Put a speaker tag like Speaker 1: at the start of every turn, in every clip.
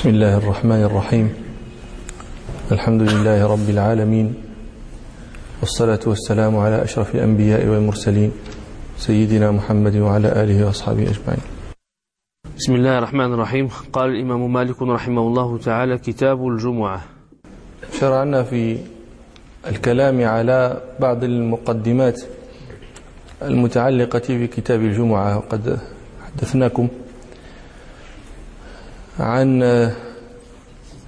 Speaker 1: بسم الله الرحمن الرحيم. الحمد لله رب العالمين والصلاة والسلام على أشرف الأنبياء والمرسلين سيدنا محمد وعلى آله وأصحابه أجمعين.
Speaker 2: بسم الله الرحمن الرحيم. قال الإمام مالك رحمه الله تعالى كتاب الجمعة.
Speaker 1: شرعنا في الكلام على بعض المقدمات المتعلقة بكتاب الجمعة وقد حدثناكم. عن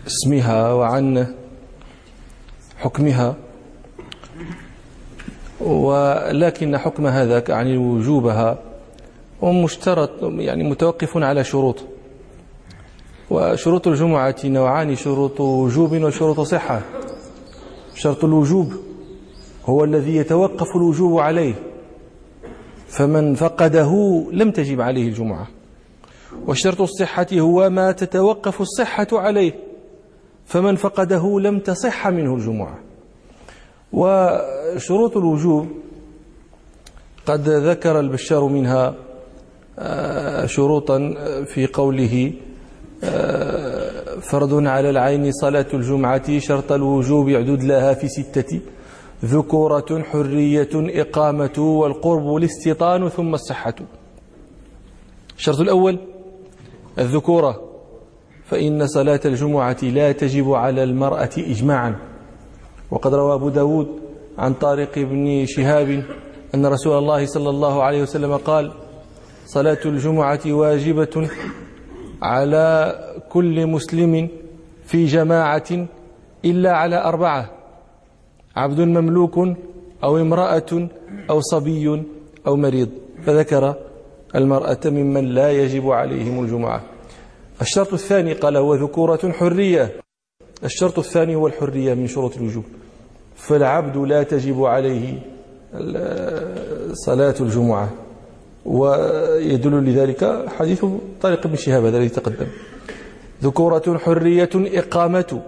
Speaker 1: اسمها وعن حكمها. ولكن حكم هذا يعني وجوبها ومشترط يعني متوقف على شروط. وشروط الجمعة نوعان شروط وجوب وشروط صحة. شرط الوجوب هو الذي يتوقف الوجوب عليه. فمن فقده لم تجب عليه الجمعة. وشرط الصحة هو ما تتوقف الصحة عليه فمن فقده لم تصح منه الجمعة. وشروط الوجوب قد ذكر البشار منها شروطا في قوله فرض على العين صلاة الجمعة شرط الوجوب يعدد لها في ستة ذكورة حرية إقامة والقرب الاستيطان ثم الصحة. الشرط الأول الذكورة. فإن صلاة الجمعة لا تجب على المرأة إجماعا. وقد روى أبو داود عن طارق بن شهاب أن رسول الله صلى الله عليه وسلم قال صلاة الجمعة واجبة على كل مسلم في جماعة إلا على أربعة عبد مملوك أو امرأة أو صبي أو مريض. فذكر المرأة ممن لا يجب عليهم الجمعة. الشرط الثاني قال هو ذكورة حرية. الشرط الثاني هو الحرية من شروط الوجوب. فالعبد لا تجب عليه صلاة الجمعة. ويدل لذلك حديث طارق بن شهاب هذا الذي تقدم. ذكورة حرية إقامة.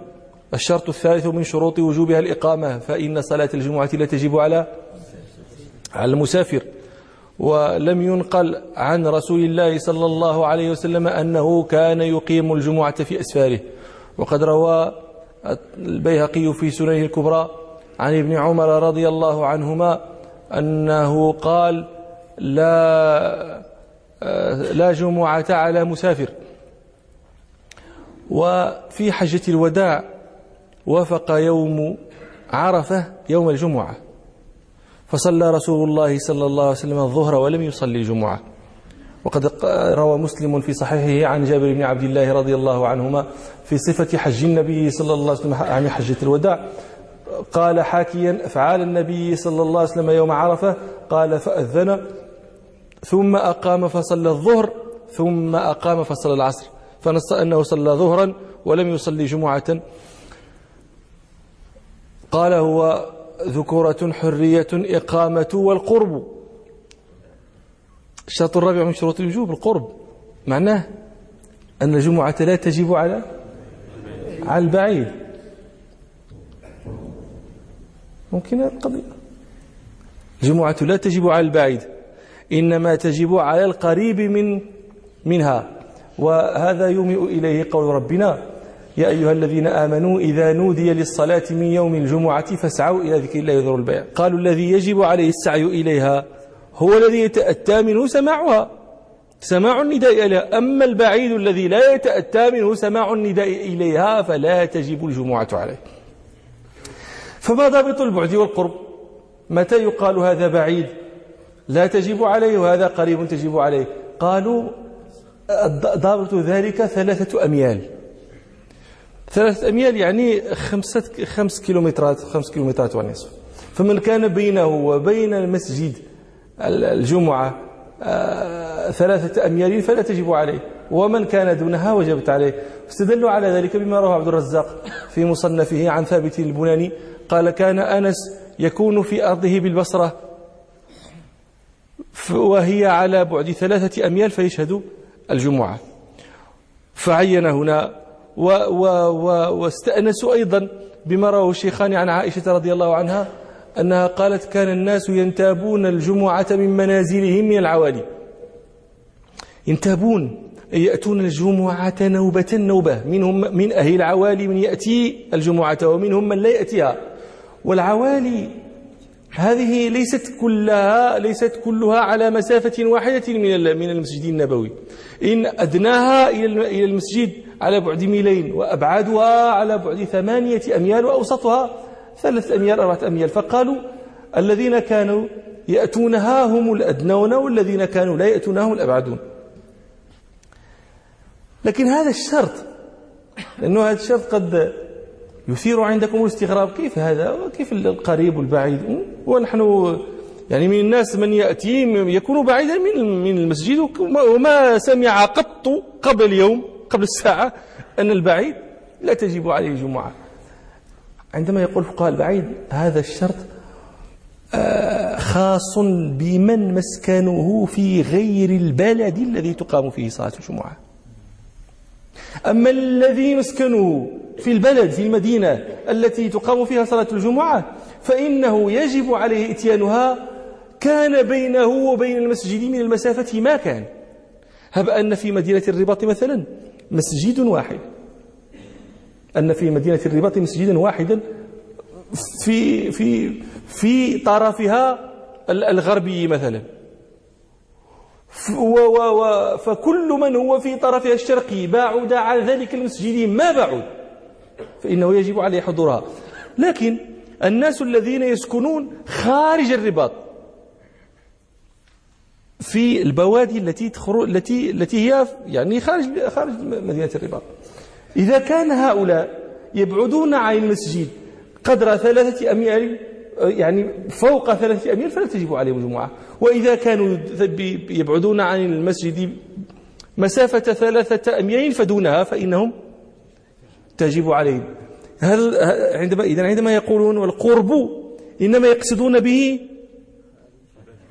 Speaker 1: الشرط الثالث من شروط وجوبها الإقامة. فإن صلاة الجمعة لا تجب على على المسافر. ولم ينقل عن رسول الله صلى الله عليه وسلم أنه كان يقيم الجمعة في أسفاره. وقد روى البيهقي في سننه الكبرى عن ابن عمر رضي الله عنهما أنه قال لا لا جمعة على مسافر. وفي حجة الوداع وافق يوم عرفة يوم الجمعة. فصلى رسول الله صلى الله عليه وسلم الظهر ولم يصلي الجمعة وقد روى مسلم في صحيحه عن جابر بن عبد الله رضي الله عنهما في صفة حج النبي صلى الله عليه وسلم عن حجة الوداع. قال حاكيا أفعال النبي صلى الله عليه وسلم يوم عرفة. قال فأذن. ثم أقام فصلى الظهر ثم أقام فصلى العصر. فنص أنه صلى ظهرا ولم يصلي جمعة. قال هو ذكورة حرية إقامة والقرب. الشرط الرابع من شروط الوجوب القرب. معناه أن الجمعة لا تجب على على البعيد ممكن القضية. الجمعة لا تجب على البعيد إنما تجب على القريب من منها. وهذا يومئ إليه قول ربنا. يا أيها الذين آمنوا إذا نودي للصلاة من يوم الجمعة فاسعوا إلى ذكر الله يذر البيع. قالوا الذي يجب عليه السعي إليها هو الذي يتأتى منه سماعها. سماع النداء إليها. أما البعيد الذي لا يتأتى منه سماع النداء إليها فلا تجب الجمعة عليه. فما ضابط البعد والقرب؟ متى يقال هذا بعيد؟ لا تجب عليه وهذا قريب تجب عليه. قالوا ضابط ذلك ثلاثة أميال. ثلاثة أميال يعني خمسة خمس كيلومترات خمس كيلومترات ونصف. فمن كان بينه وبين المسجد الجمعة ثلاثة أميال فلا تجب عليه. ومن كان دونها وجبت عليه. استدلوا على ذلك بما رواه عبد الرزاق في مصنفه عن ثابت البناني. قال كان أنس يكون في أرضه بالبصرة وهي على بعد ثلاثة أميال فيشهد الجمعة. فعين هنا و و و واستأنسوا أيضا بما رواه الشيخان عن عائشة رضي الله عنها أنها قالت كان الناس ينتابون الجمعة من منازلهم من العوالي. ينتابون يأتون الجمعة نوبة نوبة. منهم من أهل العوالي من يأتي الجمعة ومنهم من لا يأتيها. والعوالي هذه ليست كلها ليست كلها على مسافة واحدة من من المسجد النبوي. إن أدناها إلى المسجد على بعد ميلين وأبعادها على بعد ثمانية أميال وأوسطها ثلاثة أميال أربعة أميال. فقالوا الذين كانوا يأتونها هم الأدنون والذين كانوا لا يأتونها هم الأبعدون. لكن هذا الشرط لأنه هذا الشرط قد يثير عندكم الاستغراب كيف هذا؟ كيف القريب والبعيد؟ ونحن يعني من الناس من يأتي يكون بعيدا من من المسجد وما سمع قط قبل اليوم. قبل الساعة أن البعيد لا تجب عليه الجمعة عندما يقول فقهاء البعيد هذا الشرط آه، خاص بمن مسكنه في غير البلد الذي تقام فيه صلاة الجمعة. أما الذي مسكنه في البلد في المدينة التي تقام فيها صلاة الجمعة فإنه يجب عليه إتيانها كان بينه وبين المسجد من المسافة ما كان. هب أن في مدينة الرباط مثلا مسجد واحد. أن في مدينة الرباط مسجدا واحدا في في في طرفها الغربي مثلا. فكل من هو في طرفها الشرقي بعد عن ذلك المسجد ما بعد؟ فإنه يجب عليه حضورها. لكن الناس الذين يسكنون خارج الرباط في البوادي التي التي التي هي يعني خارج خارج مدينة الرباط. إذا كان هؤلاء يبعدون عن المسجد قدر ثلاثة أميال يعني فوق ثلاثة أميال فلا تجب عليهم الجمعة وإذا كانوا يبعدون عن المسجد مسافة ثلاثة أميال فدونها فإنهم تجب عليهم. هل عندما إذا عندما يقولون والقرب إنما يقصدون به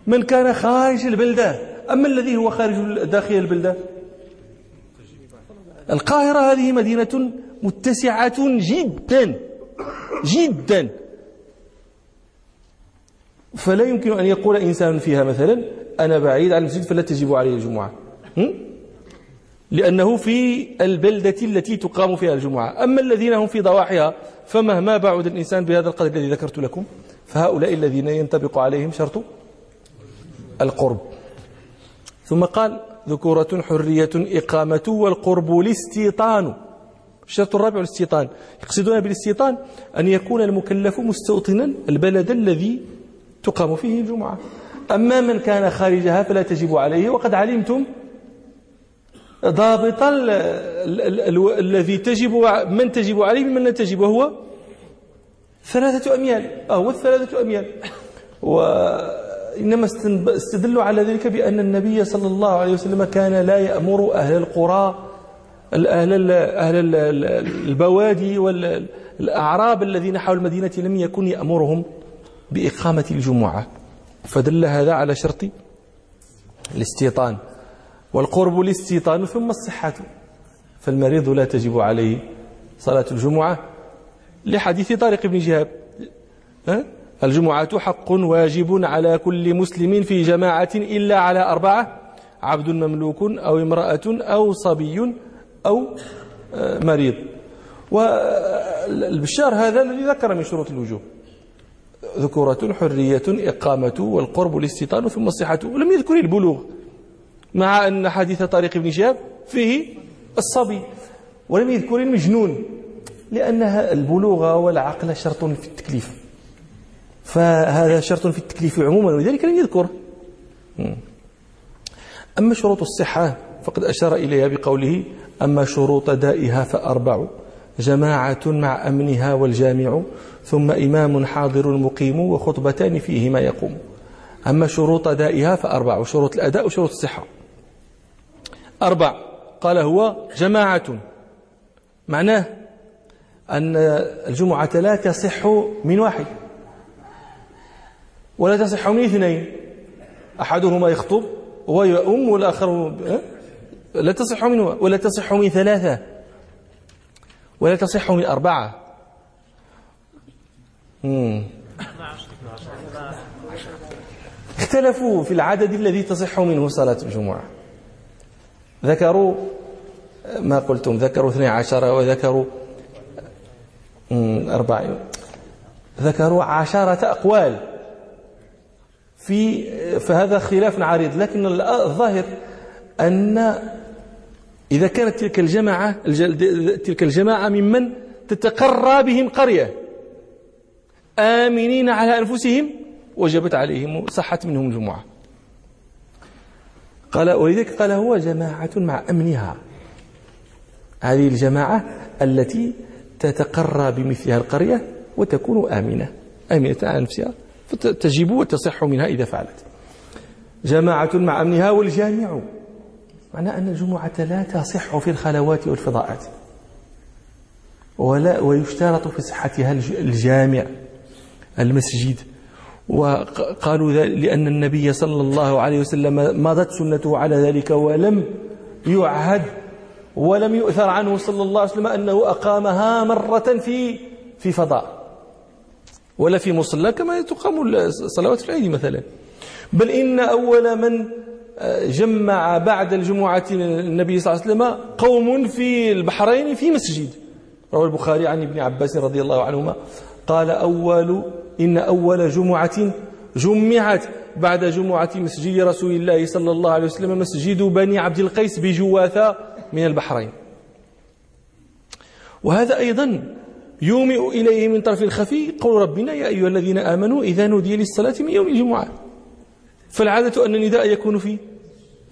Speaker 1: من كان خارج البلدة. أما الذي هو خارج داخل البلدة؟ القاهرة. هذه مدينة متسعة جدا جدا. فلا يمكن أن يقول إنسان فيها مثلا أنا بعيد عن المسجد فلا تجب عليه الجمعة. لأنه في البلدة التي تقام فيها الجمعة. أما الذين هم في ضواحيها فمهما بعد الإنسان بهذا القدر الذي ذكرت لكم فهؤلاء الذين ينطبق عليهم شرط القرب. ثم قال ذكورة حرية إقامة والقرب الاستيطان. الشرط الرابع الاستيطان. يقصدون بالاستيطان أن يكون المكلف مستوطنا البلد الذي تقام فيه الجمعة. أما من كان خارجها فلا تجب عليه وقد علمتم ضابط الذي تجب من تجب عليه ممن لا تجب هو ثلاثة أميال. هو الثلاثة أميال. وإنما استدلوا على ذلك بأن النبي صلى الله عليه وسلم كان لا يأمر أهل القرى أهل أهل البوادي والأعراب الذين حول المدينة لم يكن يأمرهم بإقامة الجمعة. فدل هذا على شرط الاستيطان. والقرب الاستيطان ثم الصحة. فالمريض لا تجب عليه صلاة الجمعة لحديث طارق بن جهاب. الجمعة حق واجب على كل مسلم في جماعة إلا على أربعة عبد مملوك أو امرأة أو صبي أو آه، مريض. والبشار هذا الذي ذكر من شروط الوجوب. ذكورة حرية إقامة والقرب الاستيطان ثم الصحة. ولم يذكر البلوغ مع أن حديث طارق بن شهاب فيه الصبي. ولم يذكر المجنون لأنها البلوغ والعقل شرط في التكليف. فهذا شرط في التكليف عموما ولذلك لم يذكر. أما شروط الصحة فقد أشار إليها بقوله أما شروط دائها فأربع جماعة مع أمنها والجامع ثم إمام حاضر مقيم وخطبتان فيهما يقوم. أما شروط دائها فأربع شروط الأداء وشروط الصحة. أربع قال هو جماعة. معناه أن الجمعة لا تصح من واحد. ولا تصح من اثنين. أحدهما يخطب ويؤم والآخر لا تصح من ولا تصح من ثلاثة. ولا تصح من أربعة اختلفوا في العدد الذي تصح منه صلاة الجمعة. ذكروا ما قلتم ذكروا اثني عشر وذكروا أربعين ذكروا عشرة أقوال. في فهذا خلاف عريض. لكن الظاهر أن إذا كانت تلك الجماعة تلك الجماعة ممن تتقرى بهم قرية آمنين على أنفسهم وجبت عليهم صحت منهم الجمعة. قال ولذلك قال هو جماعة مع أمنها. هذه الجماعة التي تتقرى بمثلها القرية وتكون آمنة آمنة على نفسها. فتجب وتصح منها إذا فعلت. جماعة مع أمنها والجامع. معنى أن الجمعة لا تصح في الخلوات والفضاءات. ولا ويشترط في صحتها الجامع المسجد. وقالوا لأن النبي صلى الله عليه وسلم مضت سنته على ذلك ولم يعهد ولم يؤثر عنه صلى الله عليه وسلم أنه أقامها مرة في في فضاء. ولا في مصلى كما تقام صلوات العيد مثلا. بل إن أول من آه، جمع بعد الجمعة النبي صلى الله عليه وسلم قوم في البحرين في مسجد. روى البخاري عن ابن عباس رضي الله عنهما. قال أول إن أول جمعة جمعت بعد جمعة مسجد رسول الله صلى الله عليه وسلم مسجد بني عبد القيس بجواثة من البحرين. وهذا أيضا يومئ إليه من طرف الخفي قول ربنا يا أيها الذين آمنوا إذا نودي للصلاة من يوم الجمعة. فالعادة أن النداء يكون في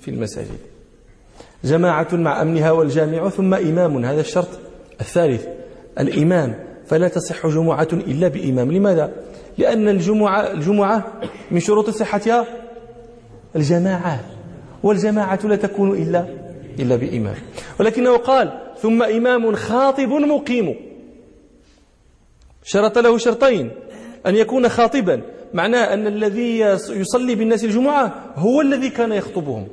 Speaker 1: في المساجد. جماعة مع أمنها والجامع ثم إمام هذا الشرط الثالث. الإمام فلا تصح جمعة إلا بإمام. لماذا؟ لأن الجمعة, الجمعة من شروط صحتها الجماعة. والجماعة لا تكون إلا إلا بإمام. ولكنه قال ثم إمام خاطب مقيم. شرط له شرطين. أن يكون خاطبا. معناه أن الذي يصلي بالناس الجمعة هو الذي كان يخطبهم.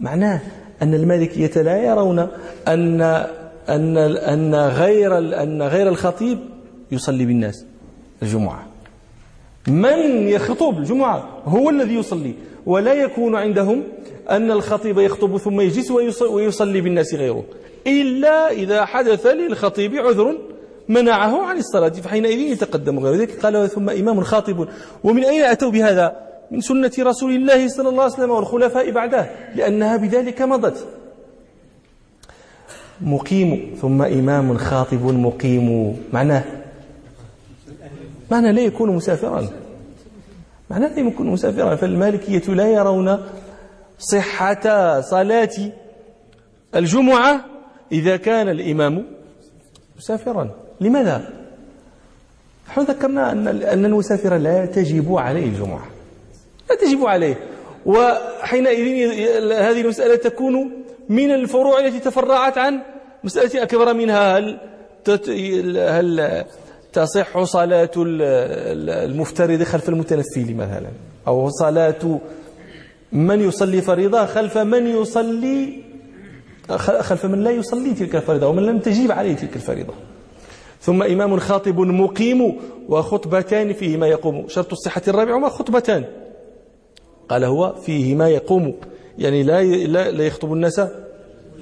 Speaker 1: معناه أن المالكية لا يرون أن أن أن غير أن غير الخطيب يصلي بالناس الجمعة. من يخطب الجمعة هو الذي يصلي. ولا يكون عندهم أن الخطيب يخطب ثم يجلس ويصلي بالناس غيره. إلا إذا حدث للخطيب عذر منعه عن الصلاة فحينئذ يتقدم غيره ذلك. قال ثم إمام خاطب ومن أين أتوا بهذا؟ من سنة رسول الله صلى الله عليه وسلم والخلفاء بعده لأنها بذلك مضت. مقيم ثم إمام خاطب مقيم. معناه؟ معنى لا يكون مسافرا. معناه لا يكون مسافرا. فالمالكية لا يرون صحة صلاة الجمعة إذا كان الإمام مسافرا. لماذا؟ نحن ذكرنا أن أن المسافر لا تجب عليه الجمعة. لا تجب عليه. وحينئذ هذه المسألة تكون من الفروع التي تفرعت عن مسألة أكبر منها هل هل تصح صلاة المفترض خلف المتنفل مثلا أو صلاة من يصلي فريضة خلف من يصلي خلف من لا يصلي تلك الفريضة ومن لم تجيب عليه تلك الفريضة. ثم إمام خاطب مقيم وخطبتان فيهما يقوم. شرط الصحة الرابع هما خطبتان. قال هو فيهما يقوم. يعني لا لا يخطب الناس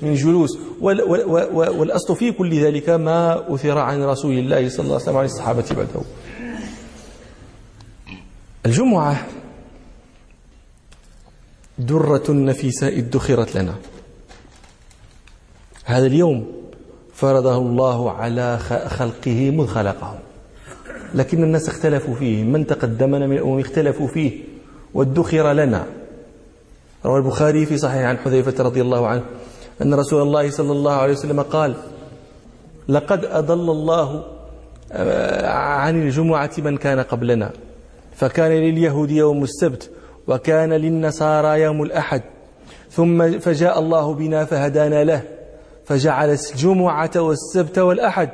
Speaker 1: من جلوس. والأصل في كل ذلك ما أثر عن رسول الله صلى الله عليه وسلم عن الصحابة بعده. الجمعة درة نفيسة ادخرت لنا. هذا اليوم فرضه الله على خلقه مذ خلقه لكن الناس اختلفوا فيه. من تقدمنا من الأمم اختلفوا فيه وادخر لنا. روى البخاري في صحيح عن حذيفة رضي الله عنه أن رسول الله صلى الله عليه وسلم قال لقد أضل الله آه، عن الجمعة من كان قبلنا. فكان لليهود يوم السبت وكان للنصارى يوم الأحد. ثم فجاء الله بنا فهدانا له. فجعل الجمعة والسبت والأحد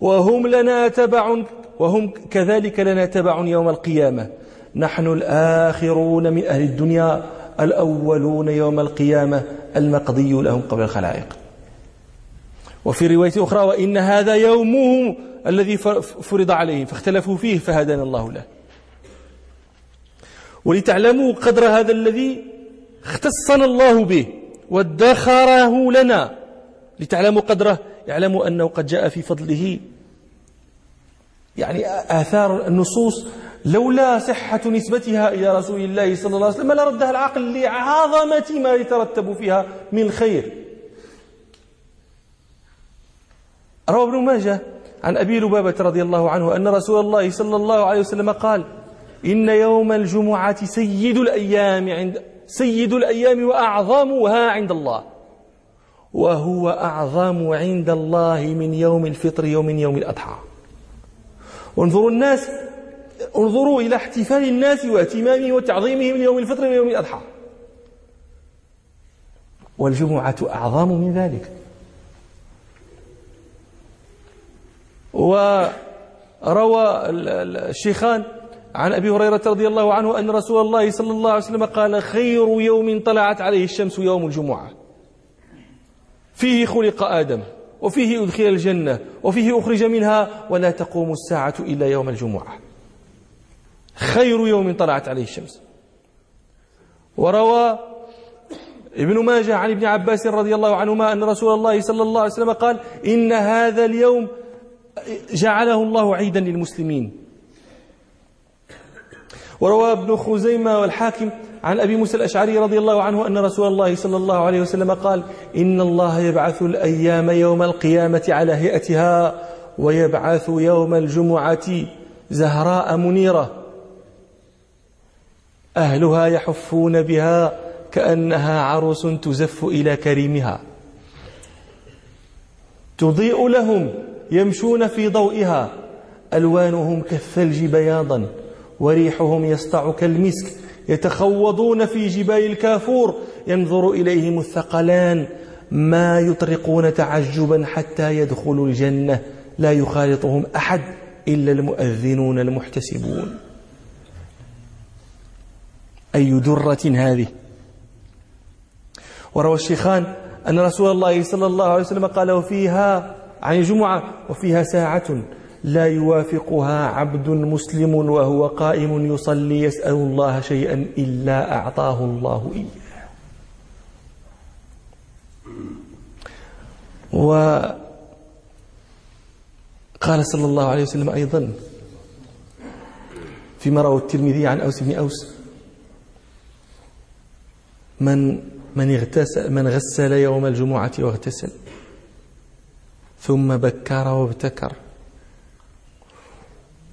Speaker 1: وهم لنا تبع وهم كذلك لنا تبع يوم القيامة. نحن الآخرون من أهل الدنيا الأولون يوم القيامة المقضي لهم قبل الخلائق. وفي رواية أخرى وإن هذا يومهم الذي فرض عليهم فاختلفوا فيه فهدانا الله له. ولتعلموا قدر هذا الذي اختصنا الله به وادخره لنا. لتعلموا قدره اعلموا أنه قد جاء في فضله. يعني آثار النصوص لولا صحة نسبتها إلى رسول الله صلى الله عليه وسلم لردها العقل لعظمة ما يترتب فيها من خير. روى ابن ماجه عن أبي لبابة رضي الله عنه أن رسول الله صلى الله عليه وسلم قال إن يوم الجمعة سيد الأيام عند سيد الأيام وأعظمها عند الله. وهو أعظم عند الله من يوم الفطر ومن يوم الأضحى. وانظروا الناس انظروا إلى احتفال الناس واهتمامهم وتعظيمهم ليوم الفطر ويوم الأضحى. والجمعة أعظم من ذلك. وروى الشيخان عن أبي هريرة رضي الله عنه أن رسول الله صلى الله عليه وسلم قال خير يوم طلعت عليه الشمس يوم الجمعة. فيه خلق آدم وفيه أدخل الجنة وفيه أخرج منها ولا تقوم الساعة إلا يوم الجمعة. خير يوم طلعت عليه الشمس. وروى ابن ماجه عن ابن عباس رضي الله عنهما أن رسول الله صلى الله عليه وسلم قال إن هذا اليوم جعله الله عيدا للمسلمين. وروى ابن خزيمة والحاكم عن أبي موسى الأشعري رضي الله عنه أن رسول الله صلى الله عليه وسلم قال إن الله يبعث الأيام يوم القيامة على هيئتها ويبعث يوم الجمعة زهراء منيرة. أهلها يحفون بها كأنها عروس تزف إلى كريمها. تضيء لهم يمشون في ضوئها ألوانهم كالثلج بياضا. وريحهم يسطع كالمسك يتخوضون في جبال الكافور ينظر إليهم الثقلان. ما يطرقون تعجبا حتى يدخلوا الجنة لا يخالطهم أحد إلا المؤذنون المحتسبون. أي درة هذه؟ وروى الشيخان أن رسول الله صلى الله عليه وسلم قال وفيها عن الجمعة وفيها ساعة. لا يوافقها عبد مسلم وهو قائم يصلي يسأل الله شيئا إلا أعطاه الله إياه. وقال صلى الله عليه وسلم أيضا فيما روى الترمذي عن أوس بن أوس من من اغتسل من غسل يوم الجمعة واغتسل ثم بكر وابتكر.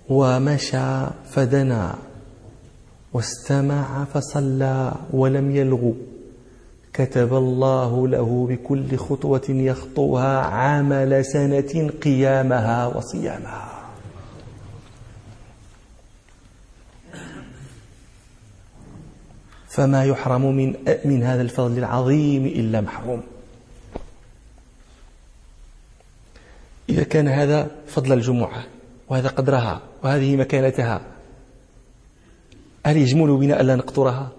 Speaker 1: ومشى فدنا واستمع فصلى ولم يلغو كتب الله له بكل خطوة يخطوها عمل سنة قيامها وصيامها. فما يحرم من من هذا الفضل العظيم إلا محروم. إذا كان هذا فضل الجمعة وهذا قدرها وهذه مكانتها. هل يجمل بنا ألا نقطرها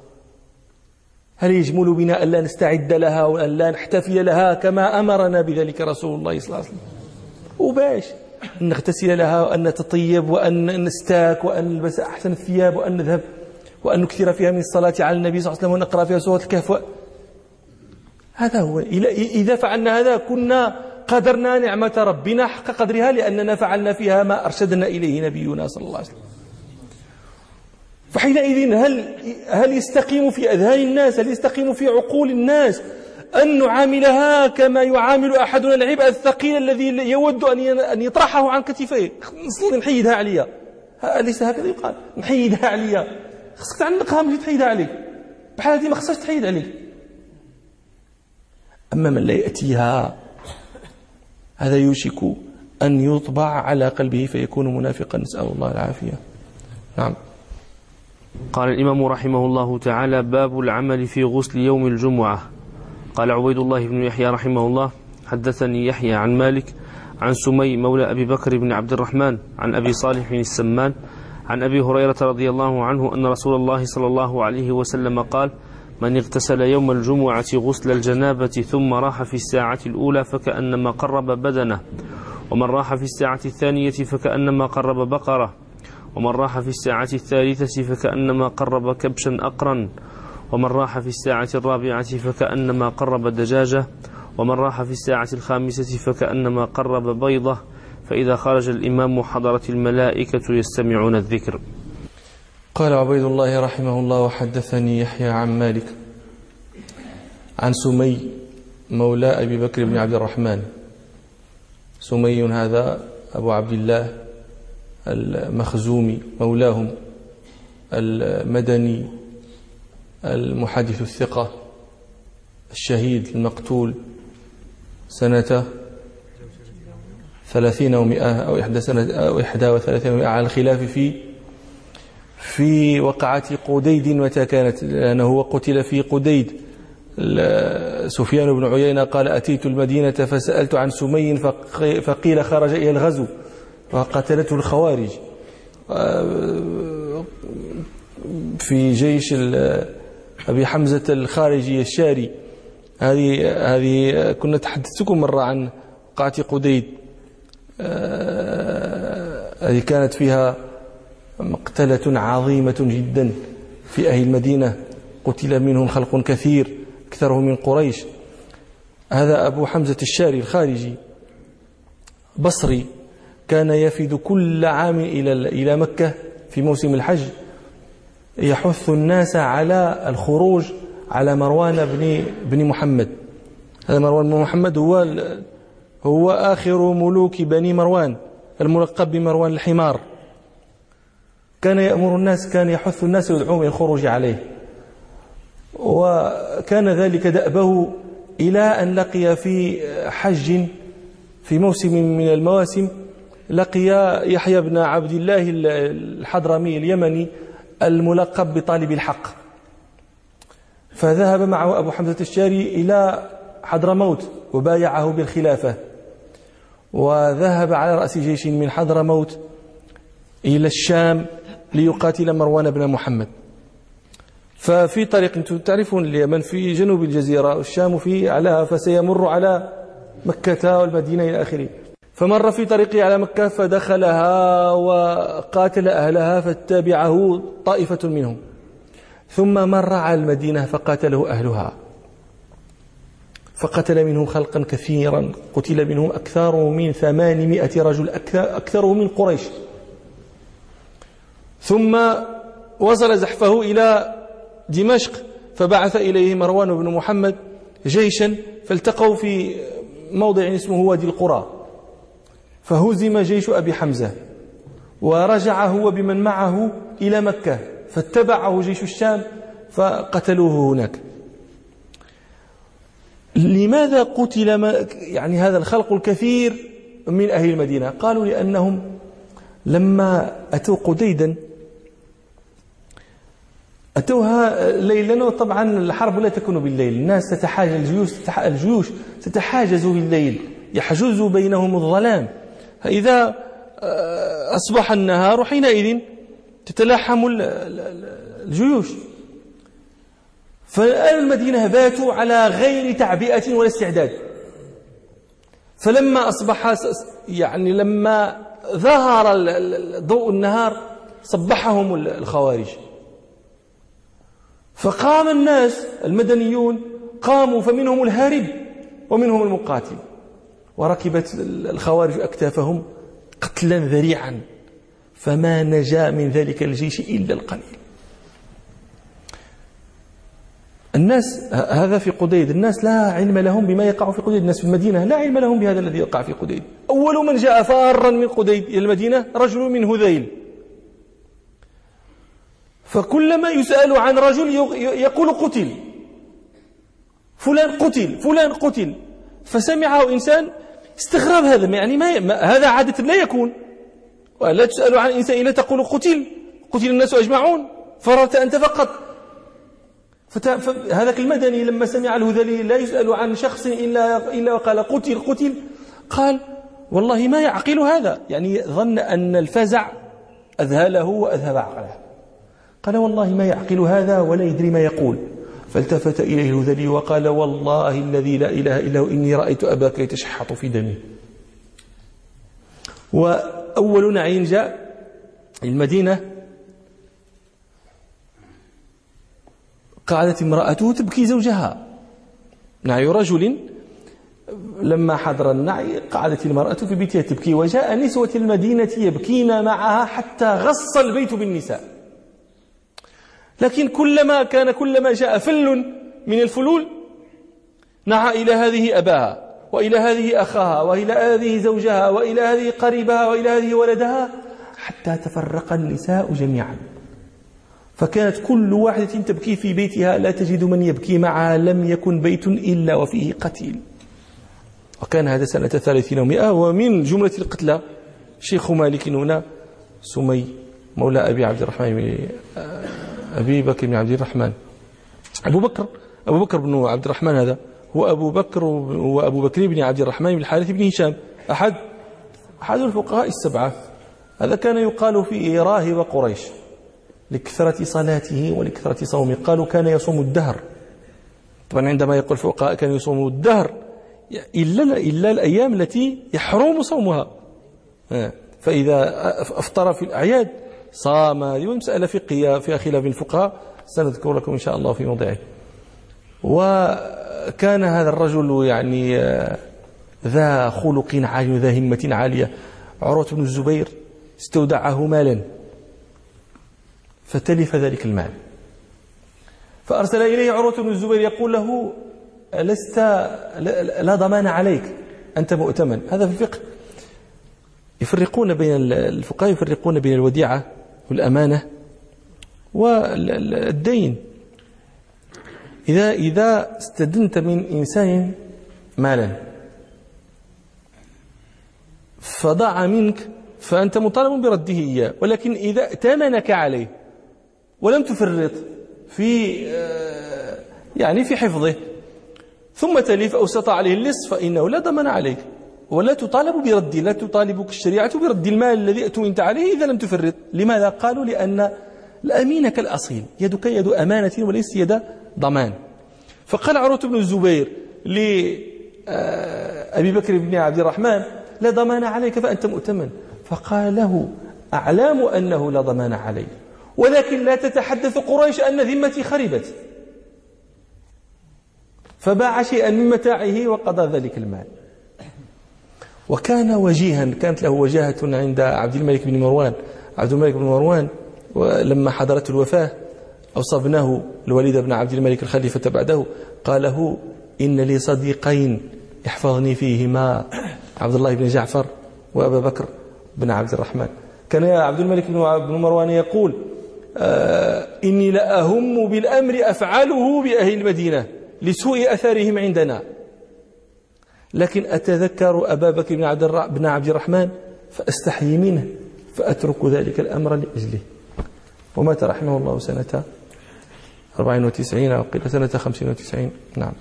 Speaker 1: هل يجمل بنا ألا نستعد لها وأن لا نحتفل لها كما أمرنا بذلك رسول الله صلى الله عليه وسلم؟ وباش. أن نغتسل لها وأن نتطيب وأن نستاك وأن نلبس أحسن الثياب وأن نذهب وأن نكثر فيها من الصلاة على النبي صلى الله عليه وسلم ونقرأ فيها سورة الكهف. هذا هو. إذا فعلنا هذا كنا قدرنا نعمة ربنا حق قدرها لأننا فعلنا فيها ما أرشدنا إليه نبينا صلى الله عليه وسلم. فحينئذ هل هل يستقيم في أذهان الناس؟ هل يستقيم في عقول الناس أن نعاملها كما يعامل أحدنا العبء الثقيل الذي يود أن يطرحه عن كتفيه؟ نحيدها عليا. أليس هكذا يقال؟ نحيدها عليا. خصك تعلقها ماشي تحيدها عليك. بحال هذه ما خصهاش تحيد عليك. أما من لا يأتيها هذا يوشك أن يطبع على قلبه فيكون منافقا. نسأل الله العافية. نعم.
Speaker 2: قال الإمام رحمه الله تعالى باب العمل في غسل يوم الجمعة. قال عبيد الله بن يحيى رحمه الله حدثني يحيى عن مالك عن سمي مولى أبي بكر بن عبد الرحمن عن أبي صالح بن السمان عن أبي هريرة رضي الله عنه أن رسول الله صلى الله عليه وسلم قال من اغتسل يوم الجمعة غسل الجنابة ثم راح في الساعة الأولى فكأنما قرب بدنه ومن راح في الساعة الثانية فكأنما قرب بقرة ومن راح في الساعة الثالثة فكأنما قرب كبشا أقرا ومن راح في الساعة الرابعة فكأنما قرب دجاجة ومن راح في الساعة الخامسة فكأنما قرب بيضة فإذا خرج الإمام حضرت الملائكة يستمعون الذكر.
Speaker 1: قال عبيد الله رحمه الله وحدثني يحيى عن مالك عن سمي مولى أبي بكر بن عبد الرحمن. سمي هذا أبو عبد الله المخزومي مولاهم المدني المحدث الثقة الشهيد المقتول سنة ثلاثين ومئة أو إحدى سنة أو إحدى وثلاثين ومئة على الخلاف في في وقعة قديد متى كانت؟ لأنه قتل في قديد. سفيان بن عيينة قال أتيت المدينة فسألت عن سمي فقيل خرج إلى الغزو فقتلته الخوارج. في جيش أبي حمزة الخارجي الشاري. هذه هذه كنا تحدثتكم مرة عن قاعة قديد. آه، هذه كانت فيها مقتلة عظيمة جدا في أهل المدينة. قتل منهم خلق كثير أكثرهم من قريش. هذا أبو حمزة الشاري الخارجي بصري كان يفد كل عام إلى إلى مكة في موسم الحج. يحث الناس على الخروج على مروان بن بن محمد. هذا مروان بن محمد هو هو آخر ملوك بني مروان الملقب بمروان الحمار. كان يأمر الناس كان يحث الناس ويدعوهم إلى الخروج عليه. وكان ذلك دأبه إلى أن لقي في حج في موسم من المواسم لقي يحيى بن عبد الله الحضرمي اليمني الملقب بطالب الحق. فذهب معه أبو حمزة الشاري إلى حضرموت وبايعه بالخلافة. وذهب على رأس جيش من حضرموت إلى الشام. ليقاتل مروان بن محمد. ففي طريق أنتم تعرفون اليمن في جنوب الجزيرة والشام في أعلاها فسيمر على مكة والمدينة إلى آخره. فمر في طريقه على مكة فدخلها وقاتل أهلها فاتبعه طائفة منهم. ثم مر على المدينة فقاتله أهلها. فقتل منهم خلقا كثيرا قتل منهم أكثر من ثمانمائة رجل أكثر من قريش. ثم وصل زحفه إلى دمشق فبعث إليه مروان بن محمد جيشا فالتقوا في موضع اسمه وادي القرى. فهزم جيش أبي حمزة ورجع هو بمن معه إلى مكة فاتبعه جيش الشام فقتلوه هناك. لماذا قتل يعني هذا الخلق الكثير من أهل المدينة؟ قالوا لأنهم لما أتوا قديدا أتوها ليلا وطبعا الحرب لا تكون بالليل. الناس تتحاجز الجيوش الجيوش تتحاجز بالليل يحجز بينهم الظلام. فإذا آه، أصبح النهار حينئذ تتلاحم الجيوش. فأهل المدينة باتوا على غير تعبئة ولا استعداد. فلما أصبح يعني لما ظهر ضوء النهار صبحهم الخوارج. فقام الناس المدنيون قاموا فمنهم الهارب ومنهم المقاتل. وركبت الخوارج أكتافهم قتلا ذريعا. فما نجا من ذلك الجيش إلا القليل. الناس هذا في قديد. الناس لا علم لهم بما يقع في قديد. الناس في المدينة لا علم لهم بهذا الذي يقع في قديد. أول من جاء فارا من قديد إلى المدينة رجل من هذيل. فكلما يسأل عن رجل يقول قتل. فلان قتل فلان قتل. فسمعه إنسان استغرب هذا يعني ما, ما هذا عادة لا يكون. ولا تسأل عن إنسان إلا تقول قتل. قتل الناس أجمعون. فررت أنت فقط. فهذاك المدني لما سمع الهذلي لا يسأل عن شخص إلا, إلا وقال قتل قتل. قال والله ما يعقل هذا. يعني ظن أن الفزع أذهله وأذهب عقله. قال والله ما يعقل هذا ولا يدري ما يقول. فالتفت إليه الهذلي وقال والله الذي لا إله إلا هو إني رأيت أباك يتشحط في دمه وأول نعيم جاء المدينة قعدت امرأته تبكي زوجها. نعي رجل لما حضر النعي قعدت المرأة في بيتها تبكي وجاء نسوة المدينة يبكين معها حتى غص البيت بالنساء. لكن كلما كان كلما جاء فل من الفلول نعى إلى هذه أباها وإلى هذه أخاها وإلى هذه زوجها وإلى هذه قريبها وإلى هذه ولدها حتى تفرق النساء جميعا. فكانت كل واحدة تبكي في بيتها لا تجد من يبكي معها لم يكن بيت إلا وفيه قتيل. وكان هذا سنة ثلاثين ومئة ومن جملة القتلى شيخ مالك هنا سمي مولى أبي عبد الرحمن أبي بكر بن عبد الرحمن. أبو بكر أبو بكر بن عبد الرحمن هذا هو أبو بكر وأبو بكر بن عبد الرحمن بن الحارث بن هشام. أحد أحد الفقهاء السبعة. هذا كان يقال في راهب قريش لكثرة صلاته ولكثرة صومه. قالوا كان يصوم الدهر. طبعا عندما يقول الفقهاء كان يصوم الدهر إلا, إلا الأيام التي يحرم صومها. فإذا أفطر في الأعياد صام مسألة فقهية فيها خلاف الفقهاء سنذكر لكم إن شاء الله في موضعه. وكان هذا الرجل يعني آه، ذا خلق عالي وذا همة عالية. عروة بن الزبير استودعه مالا. فتلف ذلك المال. فأرسل إليه عروة بن الزبير يقول له لست لا ضمان عليك أنت مؤتمن. هذا في الفقه. يفرقون بين الفقهاء يفرقون بين الوديعة والأمانة والدين. إذا إذا استدنت من إنسان مالا فضاع منك فأنت مطالب برده إياه ولكن إذا ائتمنك عليه ولم تفرط في آه، يعني في حفظه ثم تلف أو استطاع عليه اللص فإنه لا ضمن عليك. ولا تطالب برد لا تطالبك الشريعة برد المال الذي أتمنت عليه إذا لم تفرط. لماذا؟ قالوا لأن الأمين كالأصيل يدك يد أمانة وليس يد ضمان. فقال عروة بن الزبير لأبي بكر بن عبد الرحمن لا ضمان عليك فأنت مؤتمن. فقال له أعلام أنه لا ضمان علي ولكن لا تتحدث قريش أن ذمتي خربت. فباع شيئا من متاعه وقضى ذلك المال. وكان وجيها كانت له وجاهة عند عبد الملك بن مروان. عبد الملك بن مروان لما حضرته الوفاة أوصى ابنه الوليد بن عبد الملك الخليفة بعده. قال له إن لي صديقين يحفظني فيهما عبد الله بن جعفر وأبا بكر بن عبد الرحمن. كان عبد الملك بن مروان يقول آه إني لأهم بالأمر أفعله بأهل المدينة لسوء أثرهم عندنا. لكن أتذكر أبا بكر بن عبد, بن عبد الرحمن فأستحيي منه فأترك ذلك الأمر لأجله. ومات رحمه الله سنة 94 أو قيل سنة 95 نعم.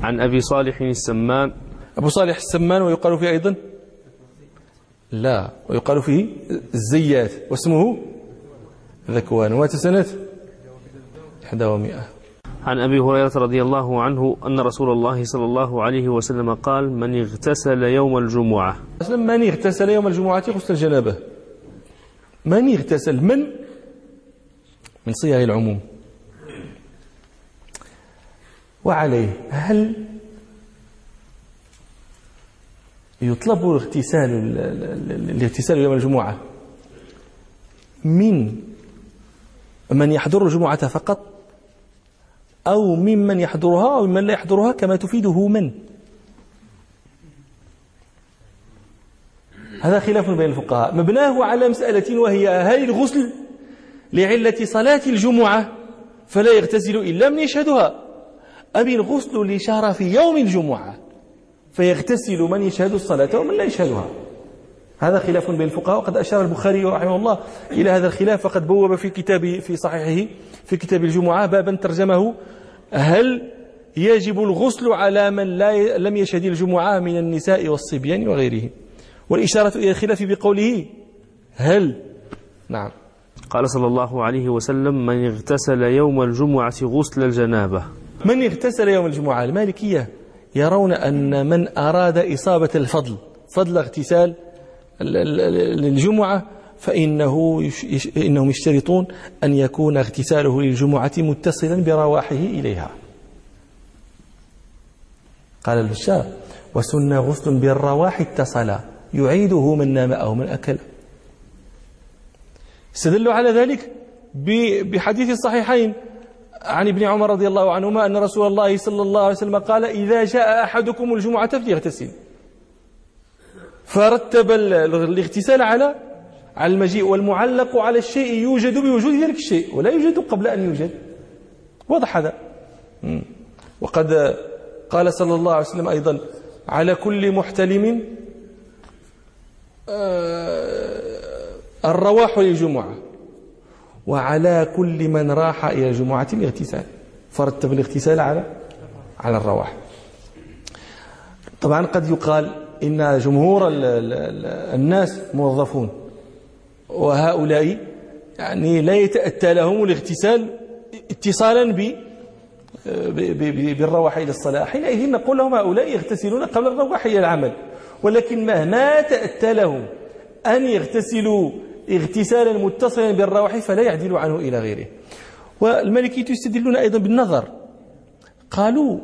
Speaker 2: عن أبي صالح السمان.
Speaker 1: أبو صالح السمان ويقال فيه أيضا؟ لا. ويقال فيه الزيات. واسمه ذكوان. ومات سنة 100
Speaker 2: عن أبي هريرة رضي الله عنه أن رسول الله صلى الله عليه وسلم قال من اغتسل يوم الجمعة.
Speaker 1: من اغتسل يوم الجمعة غسل الجنابة. من اغتسل من؟ من صيغ العموم. وعليه هل يطلب الاغتسال الاغتسال يوم الجمعة؟ من؟ من يحضر الجمعة فقط؟ أو ممن يحضرها أو ممن لا يحضرها كما تفيده من. هذا خلاف بين الفقهاء. مبناه على مسألة وهي هل الغسل لعلة صلاة الجمعة فلا يغتسل إلا من يشهدها؟ أم الغسل لشرف يوم الجمعة فيغتسل من يشهد الصلاة ومن لا يشهدها؟ هذا خلاف بين الفقهاء. وقد أشار البخاري رحمه الله إلى هذا الخلاف فقد بوب في كتابه في صحيحه في كتاب الجمعة بابا ترجمه هل يجب الغسل على من لا لم يشهد الجمعة من النساء والصبيان وغيره؟ والإشارة إلى الخلاف بقوله هل؟ نعم.
Speaker 2: قال صلى الله عليه وسلم من اغتسل يوم الجمعة غسل الجنابة.
Speaker 1: من اغتسل يوم الجمعة؟ المالكية يرون أن من أراد إصابة الفضل فضل اغتسال الجمعة فإنه. إنهم يشترطون أن يكون اغتساله للجمعة متصلا برواحه إليها قال البشار وسن غسل بالرواح اتصل يعيده من نام أو من أكل استدلوا على ذلك بحديث الصحيحين عن ابن عمر رضي الله عنهما أن رسول الله صلى الله عليه وسلم قال إذا جاء أحدكم الجمعة فليغتسل فرتب الاغتسال على على المجيء والمعلق على الشيء يوجد بوجود ذلك الشيء ولا يوجد قبل أن يوجد. واضح هذا؟ وقد قال صلى الله عليه وسلم أيضا على كل محتلم آه، الرواح للجمعة وعلى كل من راح إلى الجمعة الاغتسال. فرتب الاغتسال على على الرواح. طبعا قد يقال إن جمهور الناس موظفون. وهؤلاء يعني لا يتأتى لهم الاغتسال اتصالا ب بالرواح إلى الصلاة. حينئذ نقول لهم هؤلاء يغتسلون قبل الرواح إلى العمل. ولكن مهما تأتى لهم أن يغتسلوا اغتسالا متصلا بالروح فلا يعدل عنه إلى غيره. والمالكية يستدلون أيضا بالنظر. قالوا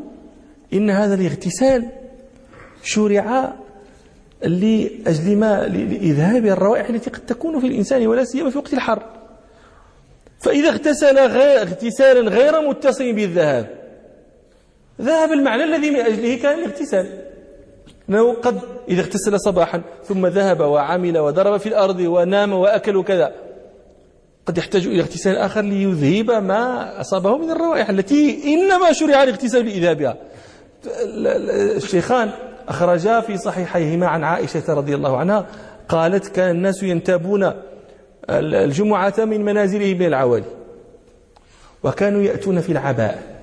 Speaker 1: إن هذا الاغتسال شرع لأجل ما لإذهاب الروائح التي قد تكون في الإنسان ولا سيما في وقت الحر. فإذا اغتسل غير اغتسالا غير متصل بالذهاب ذهب المعنى الذي من أجله كان الاغتسال. أنه قد إذا اغتسل صباحا ثم ذهب وعمل وضرب في الأرض ونام وأكل وكذا قد يحتاج إلى اغتسال آخر ليذهب ما أصابه من الروائح التي إنما شرع الاغتسال لإذهابها الشيخان أخرجا في صحيحيهما عن عائشة رضي الله عنها قالت كان الناس ينتابون الجمعة من منازلهم من العوالي وكانوا يأتون في العباء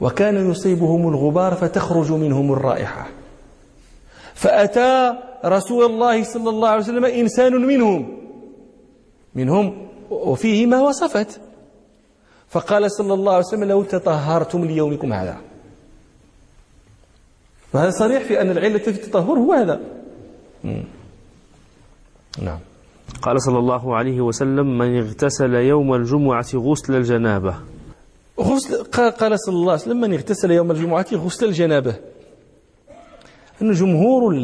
Speaker 1: وكان يصيبهم الغبار فتخرج منهم الرائحة فأتى رسول الله صلى الله عليه وسلم إنسان منهم منهم وفيه ما وصفت فقال صلى الله عليه وسلم لو تطهرتم ليومكم هذا فهذا صريح في أن العلة في التطهر هو هذا.
Speaker 2: نعم. قال صلى الله عليه وسلم من اغتسل يوم الجمعة غسل الجنابة.
Speaker 1: غسل قال صلى الله عليه وسلم من اغتسل يوم الجمعة غسل الجنابة. أن جمهور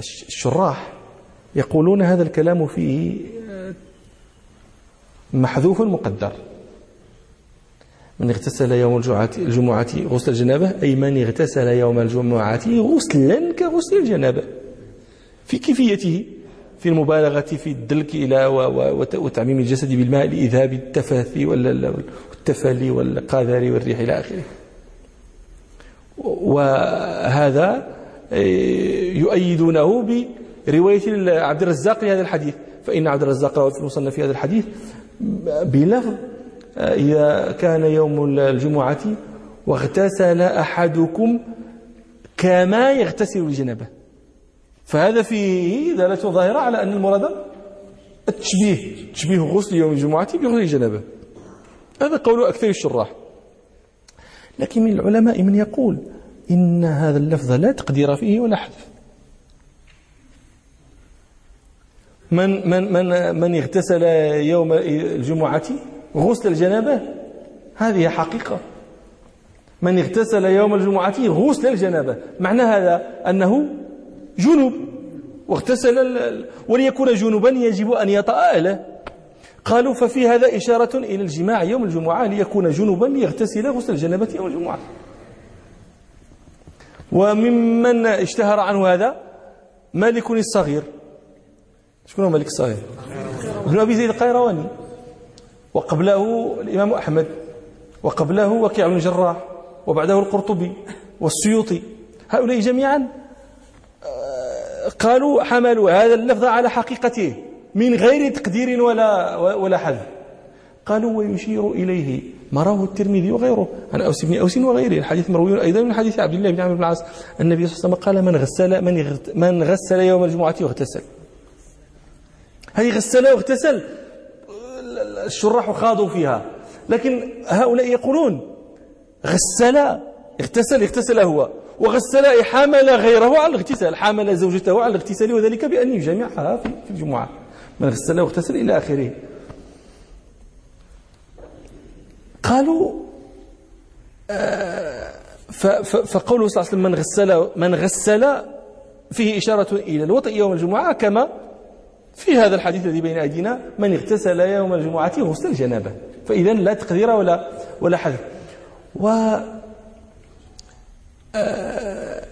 Speaker 1: الشراح يقولون هذا الكلام فيه محذوف مقدر. من اغتسل يوم الجمعة, غسل الجنابة أي من اغتسل يوم الجمعة غسلا كغسل الجنابة. في كيفيته في المبالغة في الدلك إلى وتعميم الجسد بالماء لإذهاب التفاثي والتفلي والقاذر والريح إلى آخره. وهذا يؤيدونه برواية عبد الرزاق لهذا الحديث. فإن عبد الرزاق روى في المصنف في هذا الحديث بلفظ إذا كان يوم الجمعة واغتسل أحدكم كما يغتسل الجنبه فهذا فيه دلالة ظاهرة على أن المراد التشبيه تشبيه غسل يوم الجمعة بغسل الجنبه هذا قول أكثر الشراح. لكن من العلماء من يقول إن هذا اللفظ لا تقدير فيه ولا حذف من من من من اغتسل يوم الجمعة؟ غسل الجنابة؟ هذه حقيقة. من اغتسل يوم الجمعة غسل الجنابة. معنى هذا أنه جنوب. واغتسل وليكون جنوبا يجب أن يطأ قالوا ففي هذا إشارة إلى الجماع يوم الجمعة ليكون جنوبا ليغتسل غسل الجنابة يوم الجمعة. وممن اشتهر عنه هذا؟ مالك الصغير. شكون هو مالك الصغير. ابن أبي زيد القيرواني. وقبله الإمام أحمد وقبله وكيع بن الجراح وبعده القرطبي والسيوطي. هؤلاء جميعا آه، قالوا حملوا هذا اللفظ على حقيقته من غير تقدير ولا ولا حذف. قالوا ويشير إليه ما رواه الترمذي وغيره عن أوس بن أوس وغيره. الحديث مروي أيضا من حديث عبد الله بن عمرو بن العاص. النبي صلى الله عليه وسلم قال من غسل من من غسل يوم الجمعة واغتسل. هذه غسل واغتسل الشراح خاضوا فيها. لكن هؤلاء يقولون غسل اغتسل اغتسل هو. وغسل حمل غيره على الاغتسال. حمل زوجته على الاغتسال وذلك بأن يجمعها في الجمعة. من غسل واغتسل إلى آخره. قالوا آه، فقوله صلى الله عليه وسلم من غسل من غسل فيه إشارة إلى الوطئ يوم الجمعة كما في هذا الحديث الذي بين أيدينا من اغتسل يوم الجمعة غسل الجنابة. فإذا لا تقدير ولا ولا حذف و آه،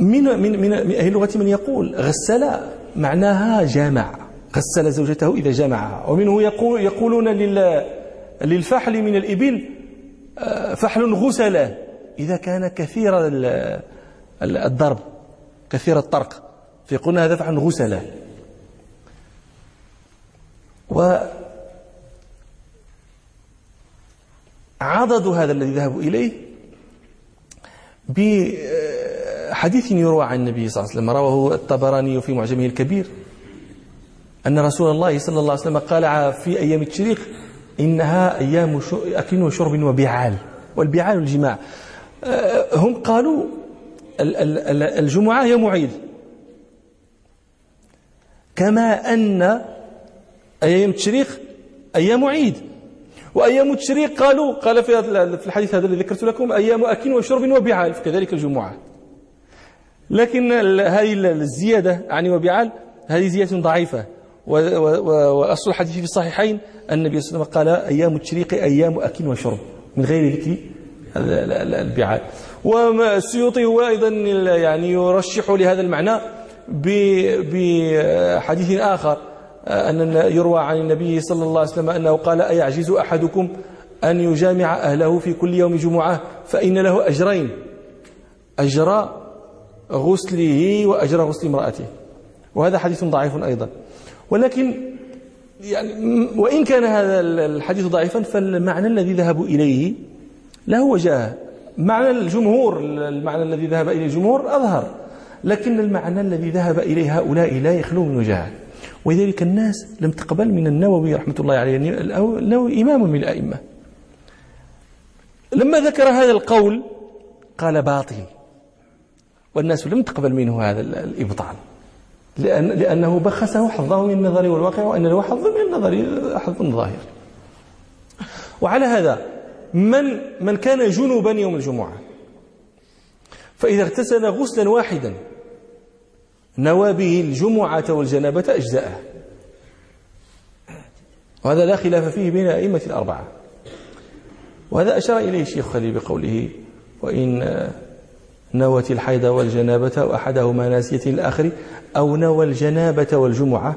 Speaker 1: من من من أهل اللغة من يقول غسل معناها جامع. غسل زوجته إذا جمعها ومنه يقول يقولون للفحل من الإبل آه، فحل غسله إذا كان كثير الضرب كثير الطرق. فيقولون هذا فحل غسله و عضد هذا الذي ذهبوا إليه بحديث يروى عن النبي صلى الله عليه وسلم رواه الطبراني في معجمه الكبير أن رسول الله صلى الله عليه وسلم قال في أيام التشريق إنها أيام أكل وشرب وبعال والبعال الجماع. أه، هم قالوا الجمعة هي معيد كما أن أيام التشريق أيام عيد. وأيام التشريق قالوا قال في الحديث هذا الذي ذكرت لكم أيام أكل وشرب وبعال كذلك الجمعة. لكن هذه الزيادة عن وبعال هذه زيادة ضعيفة. وأصل الحديث في الصحيحين النبي صلى الله عليه وسلم قال أيام التشريق أيام أكل وشرب من غير ذكر البعال. والسيوطي هو أيضا يعني يرشح لهذا المعنى. بحديث آخر أن يروى عن النبي صلى الله عليه وسلم أنه قال أيعجز أحدكم أن يجامع أهله في كل يوم جمعة فإن له أجرين أجر غسله وأجر غسل امرأته. وهذا حديث ضعيف أيضا. ولكن يعني وإن كان هذا الحديث ضعيفا فالمعنى الذي ذهبوا إليه له وجاه معنى الجمهور المعنى الذي ذهب إليه الجمهور أظهر. لكن المعنى الذي ذهب إليه هؤلاء لا يخلو من وجاه ولذلك الناس لم تقبل من النووي رحمة الله عليه النووي إمام من الأئمة. لما ذكر هذا القول قال باطل. والناس لم تقبل منه هذا الإبطال. لأن لأنه بخسه حظه من النظر والواقع وأن له حظ من النظر حظ ظاهر. وعلى هذا من من كان جنوبا يوم الجمعة. فإذا اغتسل غسلا واحدا نوى به الجمعة والجنابة أجزاءه. وهذا لا خلاف فيه بين أئمة الأربعة. وهذا أشار إليه الشيخ خليل بقوله وإن نوت الحيض والجنابة وأحدهما ناسية الآخر أو نوى الجنابة والجمعة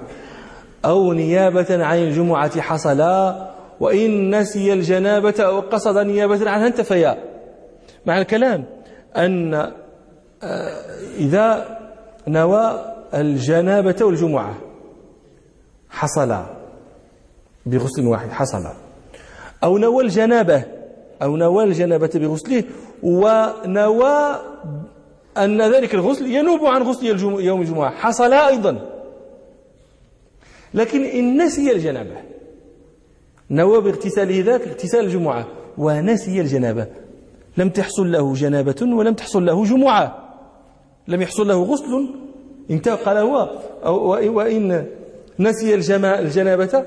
Speaker 1: أو نيابة عن الجمعة حصلا وإن نسي الجنابة أو قصد نيابة عنها انتفيا. مع الكلام أن آه، إذا نوى الجنابة والجمعة. حصلا بغسل واحد حصلا أو نوى الجنابة أو نوى الجنابة بغسله ونوى أن ذلك الغسل ينوب عن غسل يوم الجمعة. حصل أيضا. لكن إن نسي الجنابة نوى باغتساله ذاك اغتسال الجمعة ونسي الجنابة. لم تحصل له جنابة ولم تحصل له جمعة. لم يحصل له غسل انتهى قال هو وإن نسي الجنابة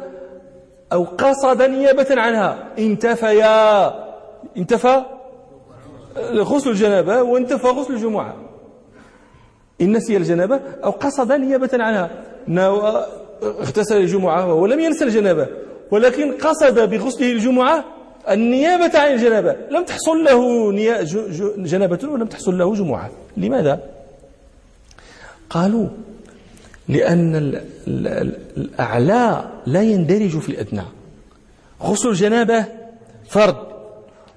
Speaker 1: أو قصد نيابة عنها. انتفيا انتفى غسل الجنابة وانتفى غسل الجمعة. إن نسي الجنابة أو قصد نيابة عنها. اغتسل الجمعة وهو لم ينسى الجنابة. ولكن قصد بغسله الجمعة النيابة عن الجنابة. لم تحصل له جنابة ولم تحصل له جمعة. لماذا؟ قالوا لأن الأعلى لا يندرج في الأدنى. غسل الجنابة فرض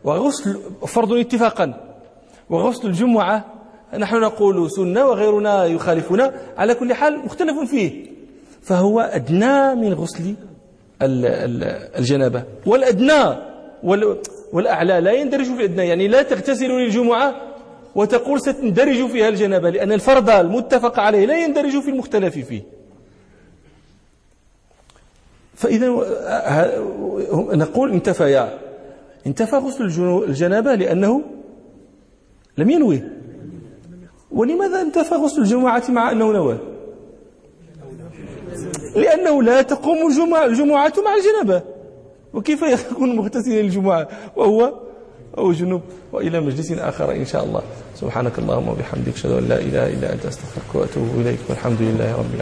Speaker 1: وغسل فرض اتفاقا. وغسل الجمعة نحن نقول سنة وغيرنا يخالفنا على كل حال مختلف فيه. فهو أدنى من غسل الجنابة. والأدنى والأعلى لا يندرج في الأدنى. يعني لا تغتسل للجمعة وتقول ستندرج فيها الجنابة لأن الفرض المتفق عليه لا يندرج في المختلف فيه. فإذا نقول انتفيا انتفى غسل الجنابة لأنه لم ينوي. ولماذا انتفى غسل الجمعة مع أنه نوى؟ لأنه لا تقوم الجمعة, مع الجنبة وكيف يكون مغتسلا الجمعة وهو أو جنوب وإلى مجلس آخر إن شاء الله. سبحانك اللهم وبحمدك أشهد أن لا إله إلا أنت أستغفرك وأتوب إليك والحمد لله رب العالمين.